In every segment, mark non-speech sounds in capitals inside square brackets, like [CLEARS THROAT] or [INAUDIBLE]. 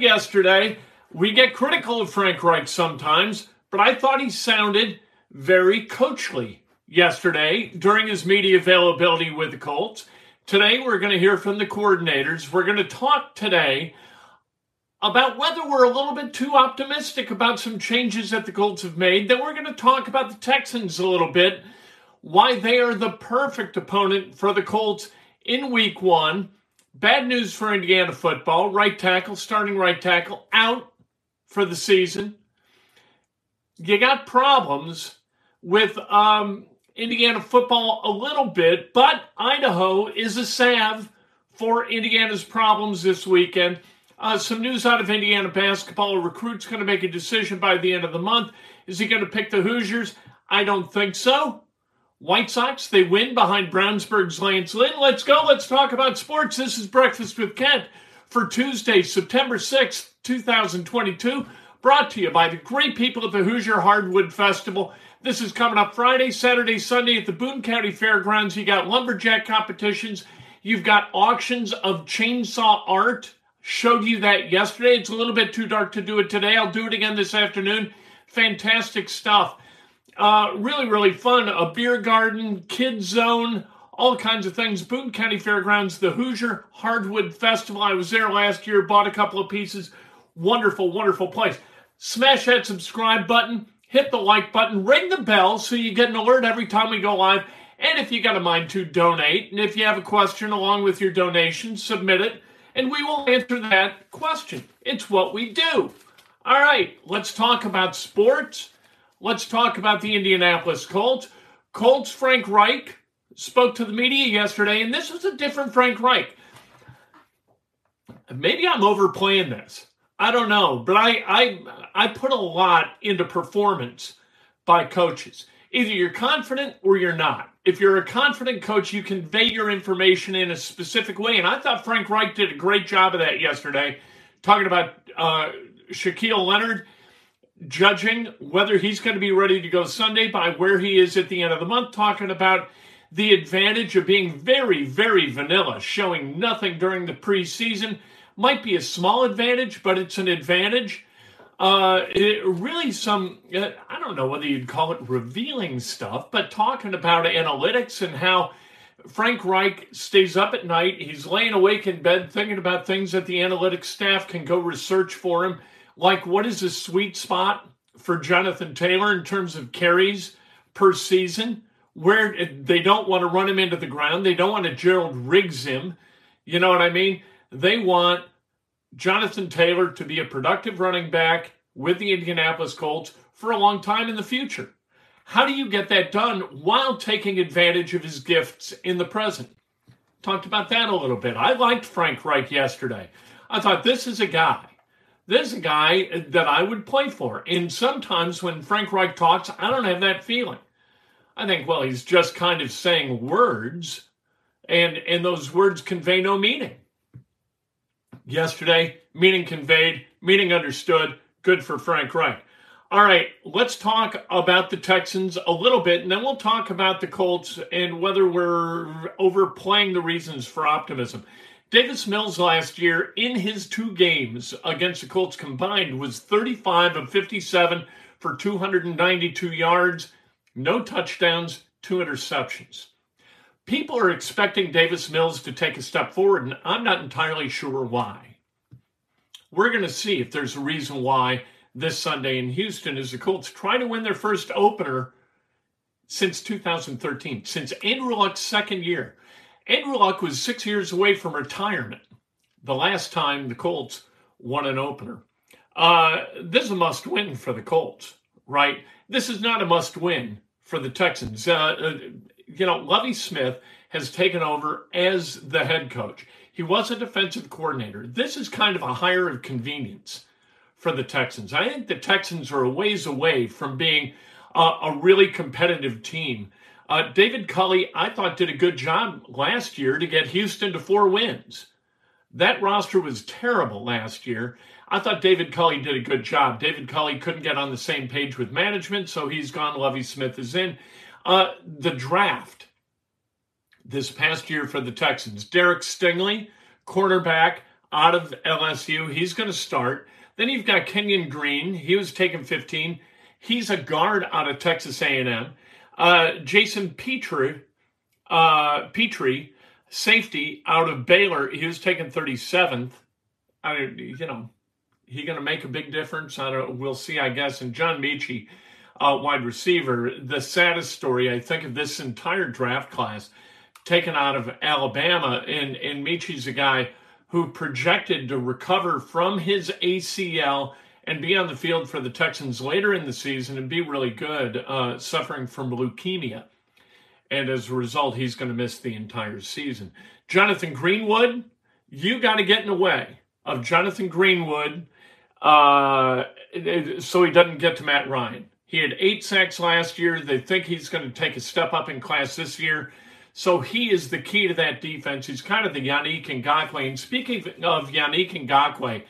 yesterday. We get critical of Frank Reich sometimes, but I thought he sounded very coachly yesterday during his media availability with the Colts. Today, we're going to hear from the coordinators. We're going to talk today about whether we're a little bit too optimistic about some changes that the Colts have made. Then we're going to talk about the Texans a little bit, why they are the perfect opponent for the Colts in week one. Bad news for Indiana football. Right tackle, starting right tackle, out for the season. You got problems with um, Indiana football a little bit, but Idaho is a salve for Indiana's problems this weekend. Uh, some news out of Indiana basketball. A recruit's going to make a decision by the end of the month. Is he going to pick the Hoosiers? I don't think so. White Sox, they win behind Brownsburg's Lance Lynn. Let's go. Let's talk about sports. This is Breakfast with Kent for Tuesday, September 6th, 2022. Brought to you by the great people at the Hoosier Hardwood Festival. This is coming up Friday, Saturday, Sunday at the Boone County Fairgrounds. You got lumberjack competitions. You've got auctions of chainsaw art Showed you that yesterday. It's a little bit too dark to do it today. I'll do it again this afternoon. Fantastic stuff. Uh, really, really fun. A beer garden, kids zone, all kinds of things. Boone County Fairgrounds, the Hoosier Hardwood Festival. I was there last year, bought a couple of pieces. Wonderful, wonderful place. Smash that subscribe button, hit the like button, ring the bell so you get an alert every time we go live. And if you got a mind to donate, and if you have a question along with your donation, submit it and we will answer that question. It's what we do. All right, let's talk about sports. Let's talk about the Indianapolis Colts. Colts Frank Reich spoke to the media yesterday, and this was a different Frank Reich. Maybe I'm overplaying this. I don't know, but I I I put a lot into performance by coaches. Either you're confident or you're not if you're a confident coach, you convey your information in a specific way. And I thought Frank Reich did a great job of that yesterday, talking about uh, Shaquille Leonard, judging whether he's going to be ready to go Sunday by where he is at the end of the month, talking about the advantage of being very, very vanilla, showing nothing during the preseason. Might be a small advantage, but it's an advantage uh, it, really some, uh, I don't know whether you'd call it revealing stuff, but talking about analytics and how Frank Reich stays up at night. He's laying awake in bed thinking about things that the analytics staff can go research for him, like what is the sweet spot for Jonathan Taylor in terms of carries per season, where they don't want to run him into the ground. They don't want to Gerald Riggs him. You know what I mean? They want Jonathan Taylor to be a productive running back with the Indianapolis Colts for a long time in the future. How do you get that done while taking advantage of his gifts in the present? Talked about that a little bit. I liked Frank Reich yesterday. I thought this is a guy. This is a guy that I would play for. And sometimes when Frank Reich talks, I don't have that feeling. I think, well, he's just kind of saying words, and, and those words convey no meaning yesterday. Meaning conveyed, meaning understood. Good for Frank Reich. All right, let's talk about the Texans a little bit, and then we'll talk about the Colts and whether we're overplaying the reasons for optimism. Davis Mills last year in his two games against the Colts combined was 35 of 57 for 292 yards, no touchdowns, two interceptions. People are expecting Davis Mills to take a step forward, and I'm not entirely sure why. We're going to see if there's a reason why this Sunday in Houston as the Colts try to win their first opener since 2013, since Andrew Luck's second year. Andrew Luck was six years away from retirement the last time the Colts won an opener. Uh, this is a must win for the Colts, right? This is not a must win for the Texans. Uh, uh, you know, Lovie Smith has taken over as the head coach. He was a defensive coordinator. This is kind of a hire of convenience for the Texans. I think the Texans are a ways away from being a really competitive team. Uh, David Culley, I thought, did a good job last year to get Houston to four wins. That roster was terrible last year. I thought David Culley did a good job. David Culley couldn't get on the same page with management, so he's gone. Lovie Smith is in. Uh, the draft this past year for the Texans. Derek Stingley, cornerback. out of LSU. He's going to start. Then you've got Kenyon Green. He was taken 15. He's a guard out of Texas A&M. Uh, Jason Pitre, uh, Pitre, safety out of Baylor. He was taken 37th. I, you know, he going to make a big difference? I don't. We'll see, I guess. And John Metchie, uh, wide receiver. The saddest story I think of this entire draft class, taken out of Alabama, and and Metchie's a guy who projected to recover from his ACL and be on the field for the Texans later in the season and be really good, uh, suffering from leukemia. And as a result, he's going to miss the entire season. Jonathan Greenard, you got to get in the way of Jonathan Greenard uh, so he doesn't get to Matt Ryan. He had eight sacks last year. They think he's going to take a step up in class this year. So he is the key to that defense. He's kind of the Yannick Ngakoue. And speaking of Yannick Ngakoue,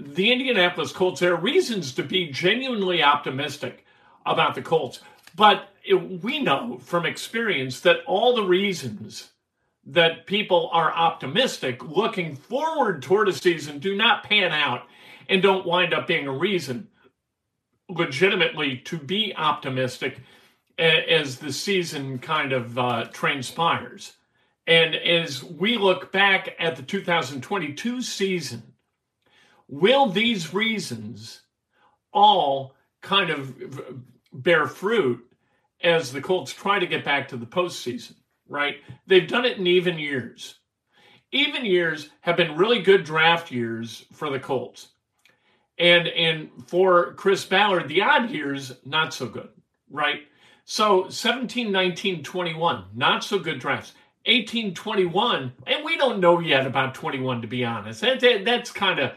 the Indianapolis Colts, there are reasons to be genuinely optimistic about the Colts. But it, we know from experience that all the reasons that people are optimistic looking forward toward a season do not pan out and don't wind up being a reason legitimately to be optimistic as the season kind of uh, transpires. And as we look back at the 2022 season, will these reasons all kind of bear fruit as the Colts try to get back to the postseason, right? They've done it in even years. Even years have been really good draft years for the Colts. And and for Chris Ballard, the odd years, not so good, right? So 17, 19, 21, not so good drafts. 18, 21, and we don't know yet about 21, to be honest. That, that, that's kind of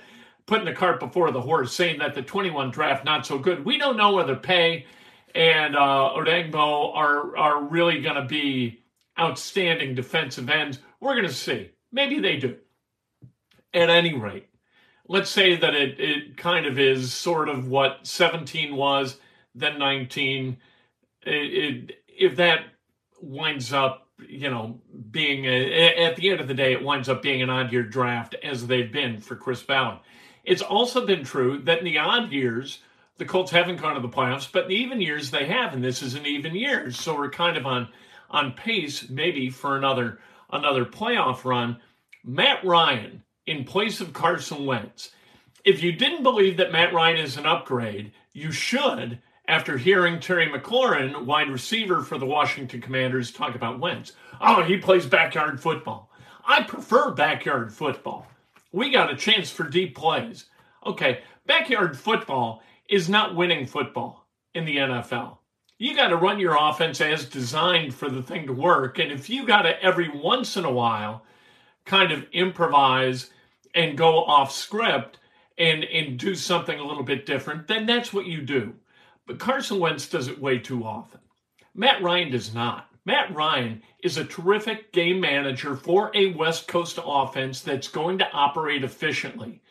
putting the cart before the horse, saying that the 21 draft not so good. We don't know whether Paye and uh, Odeyingbo are, are really going to be outstanding defensive ends. We're going to see. Maybe they do. At any rate, let's say that it, it kind of is sort of what 17 was, then 19. It, it, if that winds up, you know, being a, at the end of the day, it winds up being an odd year draft as they've been for Chris Ballard. It's also been true that in the odd years, the Colts haven't gone to the playoffs, but in the even years they have, and this is an even year. So we're kind of on on pace maybe for another another playoff run. Matt Ryan in place of Carson Wentz. If you didn't believe that Matt Ryan is an upgrade, you should after hearing Terry McLaurin, wide receiver for the Washington Commanders, talk about Wentz. Oh, he plays backyard football. I prefer backyard football. We got a chance for deep plays. Okay, backyard football is not winning football in the NFL. You got to run your offense as designed for the thing to work. And if you got to every once in a while kind of improvise and go off script and and do something a little bit different, then that's what you do. But Carson Wentz does it way too often. Matt Ryan does not. Matt Ryan is a terrific game manager for a West Coast offense that's going to operate efficiently.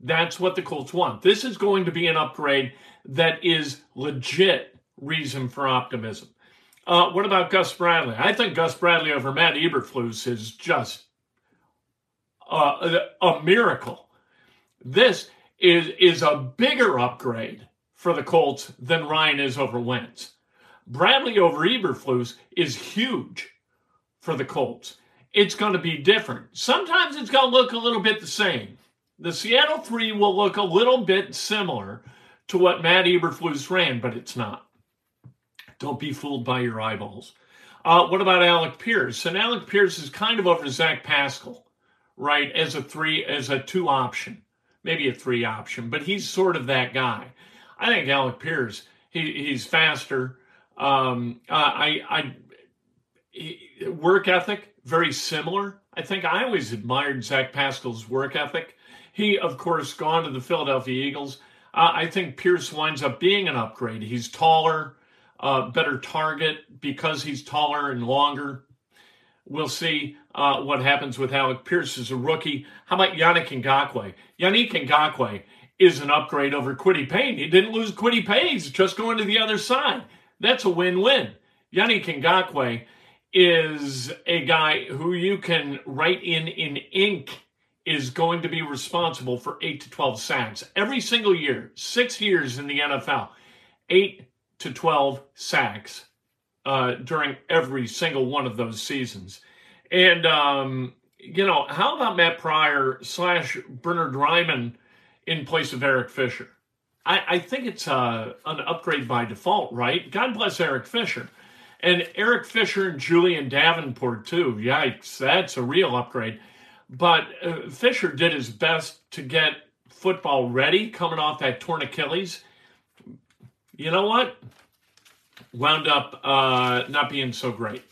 That's what the Colts want. This is going to be an upgrade that is legit reason for optimism. Uh, what about Gus Bradley? I think Gus Bradley over Matt Eberflus is just uh, a miracle. This is, is a bigger upgrade for the Colts than Ryan is over Wentz. Bradley over Eberflus is huge for the Colts. It's going to be different. Sometimes it's going to look a little bit the same. The Seattle three will look a little bit similar to what Matt Eberflus ran, but it's not. Don't be fooled by your eyeballs. Uh, what about Alec Pierce? And Alec Pierce is kind of over Zach Pascal right, as a three, as a two option, maybe a three option, but he's sort of that guy. I think Alec Pierce, he, he's faster. Um, I, I, work ethic, very similar. I think I always admired Zach Pascal's work ethic. He, of course, gone to the Philadelphia Eagles. Uh, I think Pierce winds up being an upgrade. He's taller, uh, better target because he's taller and longer. We'll see uh, what happens with Alec Pierce as a rookie. How about Yannick Ngakoue? Yannick Ngakoue is an upgrade over Kwity Paye. He didn't lose Kwity Paye. He's just going to the other side. That's a win-win. Yannick Ngakoue is a guy who you can write in in ink is going to be responsible for 8 to 12 sacks every single year, six years in the NFL, 8 to 12 sacks uh, during every single one of those seasons. And, um, you know, how about Matt Pryor slash Bernard Raimann in place of Eric Fisher? I, I think it's uh, an upgrade by default, right? God bless Eric Fisher. And Eric Fisher and Julian Davenport, too. Yikes, that's a real upgrade. But uh, Fisher did his best to get football ready coming off that torn Achilles. You know what? Wound up uh, not being so great.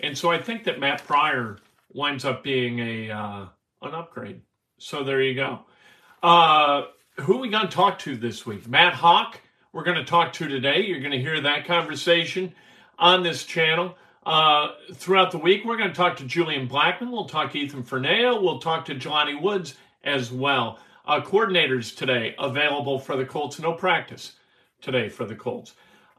And so I think that Matt Pryor winds up being a uh, an upgrade. So there you go. Who are we going to talk to this week? Matt Haack, we're going to talk to today. You're going to hear that conversation on this channel. Uh, throughout the week, we're going to talk to Julian Blackmon. We'll talk to Ethan Fernea. We'll talk to Jelani Woods as well. Uh, coordinators today available for the Colts. No practice today for the Colts.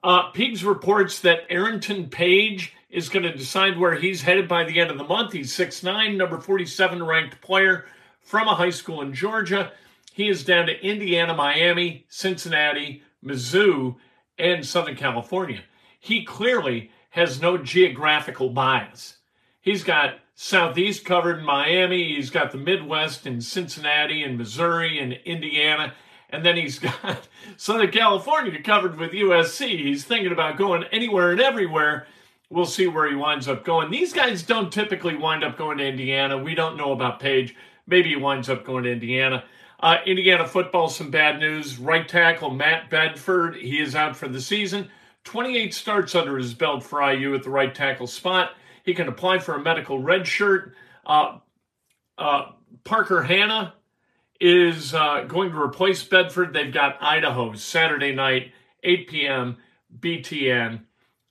Uh, reports that Arrinton Page is going to decide where he's headed by the end of the month. He's 6'9, number 47 ranked player from a high school in Georgia. He is down to Indiana, Miami, Cincinnati, Mizzou, and Southern California. He clearly has no geographical bias. He's got Southeast covered in Miami, he's got the Midwest in Cincinnati and Missouri and Indiana, and then he's [LAUGHS] got Southern California covered with USC. He's thinking about going anywhere and everywhere. We'll see where he winds up going. These guys don't typically wind up going to Indiana. We don't know about Page. Maybe he winds up going to Indiana. Uh, Indiana football, some bad news. Right tackle Matt Bedford, he is out for the season. 28 starts under his belt for IU at the right tackle spot. He can apply for a medical red shirt. Uh, uh, Parker Hanna is uh, going to replace Bedford. They've got Idaho Saturday night, 8 p.m. BTN.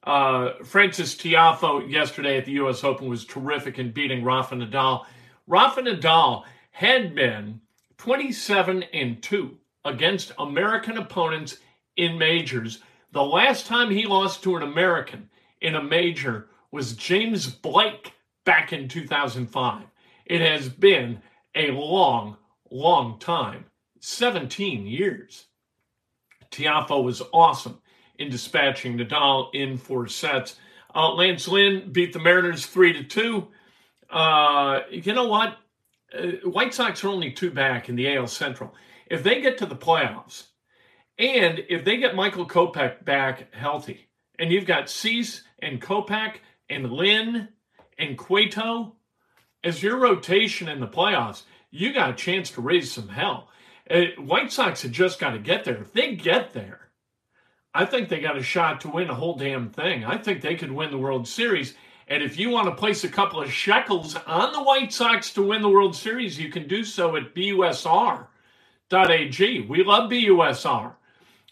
Uh, Frances Tiafoe yesterday at the U.S. Open was terrific in beating Rafa Nadal. Rafa Nadal had been 27 and 2 against American opponents in majors the last time he lost to an American in a major was James Blake back in 2005. It has been a long, long time 17 years. Tiafoe was awesome in dispatching Nadal in four sets. Uh, Lance Lynn beat the Mariners 3 to 2. Uh, you know what? Uh, White Sox are only two back in the AL Central. If they get to the playoffs, and if they get Michael Kopech back healthy, and you've got Cease and Kopech and Lynn and Cueto as your rotation in the playoffs, you got a chance to raise some hell. Uh, White Sox have just got to get there. If they get there, I think they got a shot to win a whole damn thing. I think they could win the World Series. And if you want to place a couple of shekels on the White Sox to win the World Series, you can do so at BUSR.ag. We love BUSR.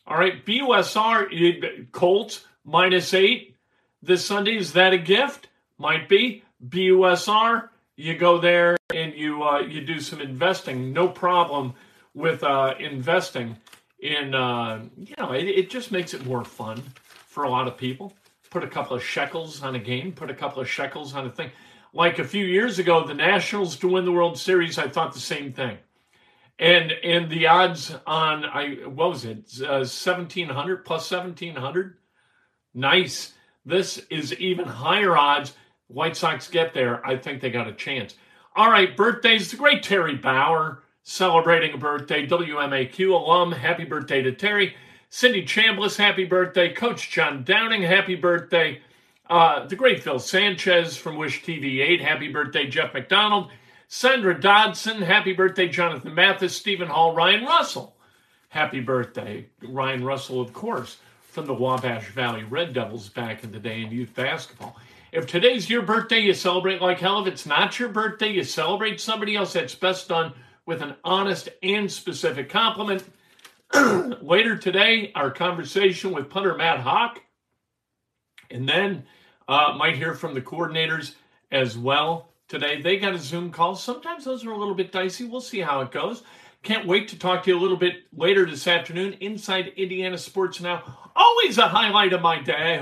All right, BUSR, Colts minus eight this Sunday. Is that a gift? Might be. BUSR, you go there and you uh, you do some investing. No problem with uh, investing in. Uh, you know, it, it just makes it more fun for a lot of people. Put a couple of shekels on a game. Put a couple of shekels on a thing. Like a few years ago, the Nationals to win the World Series, I thought the same thing and and the odds on I what was it uh, seventeen hundred plus seventeen hundred. Nice. This is even higher odds. White Sox get there. I think they got a chance. All right, birthdays. The great Terry Bauer celebrating a birthday. WMAQ alum. Happy birthday to Terry. Cindy Chambliss, happy birthday. Coach John Downing, happy birthday. Uh, the great Phil Sanchez from Wish TV 8, happy birthday. Jeff McDonald. Sandra Dodson, happy birthday, Jonathan Mathis, Stephen Hall, Ryan Russell. Happy birthday, Ryan Russell, of course, from the Wabash Valley Red Devils back in the day in youth basketball. If today's your birthday, you celebrate like hell. If it's not your birthday, you celebrate somebody else. That's best done with an honest and specific compliment. [CLEARS THROAT] Later today, our conversation with punter Matt Haack. And then uh, might hear from the coordinators as well today. They got a Zoom call. Sometimes those are a little bit dicey. We'll see how it goes. Can't wait to talk to you a little bit later this afternoon inside Indiana Sports Now. Always a highlight of my day.